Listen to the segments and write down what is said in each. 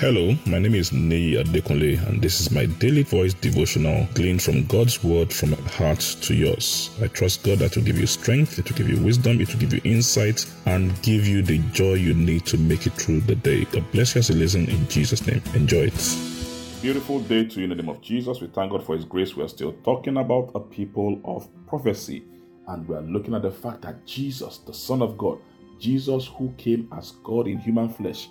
Hello, my name is Nei Adekunle, and this is my daily voice devotional gleaned from God's word from my heart to yours. I trust God that will give you strength, it will give you wisdom, it will give you insight, and give you the joy you need to make it through the day. God bless you as you listen in Jesus' name. Enjoy it. Beautiful day to you in the name of Jesus. We thank God for His grace. We are still talking about a people of prophecy, and we are looking at the fact that Jesus, the Son of God, Jesus who came as God in human flesh,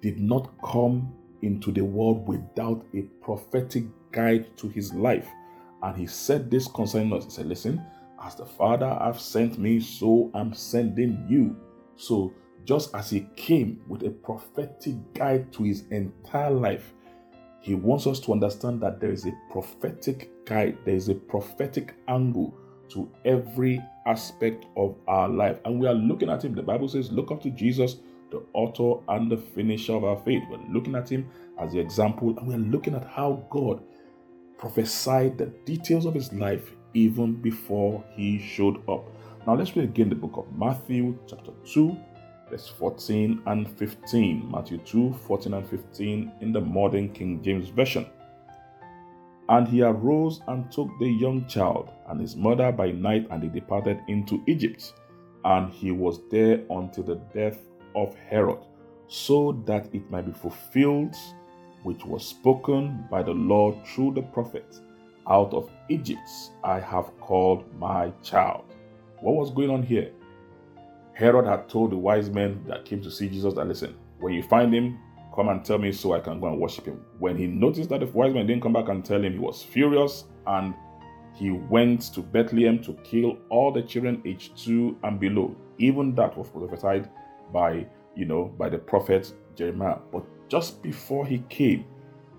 did not come into the world without a prophetic guide to his life. And he said this concerning us. He said, Listen, as the Father have sent me, so I'm sending you. So just as he came with a prophetic guide to his entire life, he wants us to understand that there is a prophetic guide, there is a prophetic angle to every aspect of our life. And we are looking at him. The Bible says, Look up to Jesus the author and the finisher of our faith. We're looking at him as the example, and we're looking at how God prophesied the details of his life even before he showed up. Now let's read again the book of Matthew, chapter 2, verse 14 and 15. Matthew 2, 14 and 15 in the modern King James Version. And he arose and took the young child and his mother by night, and they departed into Egypt. And he was there until the death of Herod, so that it might be fulfilled which was spoken by the Lord through the prophet. Out of Egypt I have called my child. What was going on here? Herod had told the wise men that came to see Jesus that listen, when you find him, come and tell me so I can go and worship him. When he noticed that the wise men didn't come back and tell him, he was furious and he went to Bethlehem to kill all the children aged two and below. Even that was prophesied by you know by the prophet Jeremiah. But just before he came,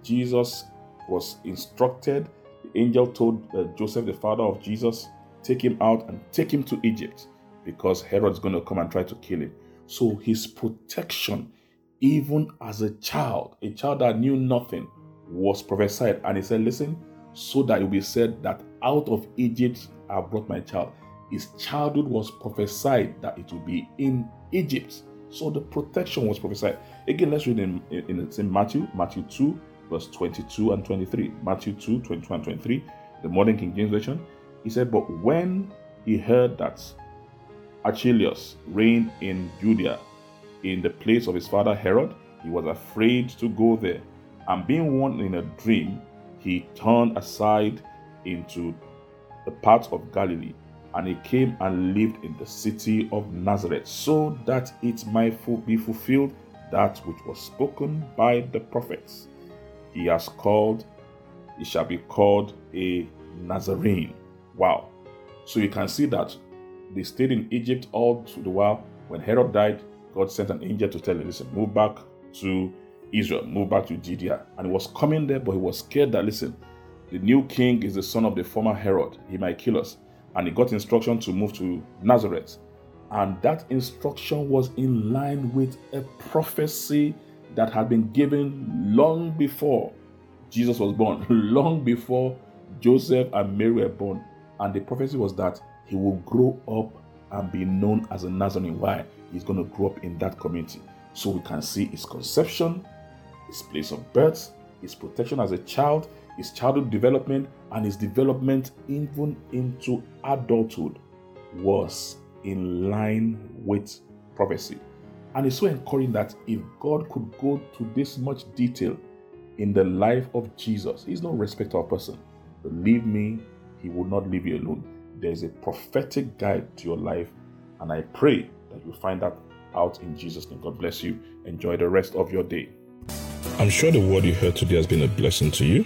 Jesus was instructed. The angel told uh, Joseph, the father of Jesus, take him out and take him to Egypt because Herod's going to come and try to kill him. So his protection, even as a child, a child that knew nothing, was prophesied. And he said, Listen, so that it will be said that out of Egypt I brought my child. His childhood was prophesied that it would be in Egypt. So the protection was prophesied. Again, let's read in, in, in Matthew, Matthew 2, verse 22 and 23. Matthew 2, 22 and 23, the modern King James Version. He said, But when he heard that Archelaus reigned in Judea in the place of his father Herod, he was afraid to go there. And being warned in a dream, he turned aside into the parts of Galilee and he came and lived in the city of Nazareth, so that it might be fulfilled that which was spoken by the prophets. He has called, he shall be called a Nazarene. Wow. So you can see that they stayed in Egypt all the while. When Herod died, God sent an angel to tell him, listen, move back to Israel, move back to Judea. And he was coming there, but he was scared that, listen, the new king is the son of the former Herod. He might kill us and he got instruction to move to Nazareth. And that instruction was in line with a prophecy that had been given long before Jesus was born, long before Joseph and Mary were born. And the prophecy was that he will grow up and be known as a Nazarene. Why? He's going to grow up in that community. So we can see his conception, his place of birth, his protection as a child, his childhood development, and his development even into adulthood was in line with prophecy. And it's so encouraging that if God could go to this much detail in the life of Jesus, He's no respecter of person. Believe me, He will not leave you alone. There's a prophetic guide to your life, and I pray that you find that out in Jesus' name. God bless you. Enjoy the rest of your day. I'm sure the word you heard today has been a blessing to you.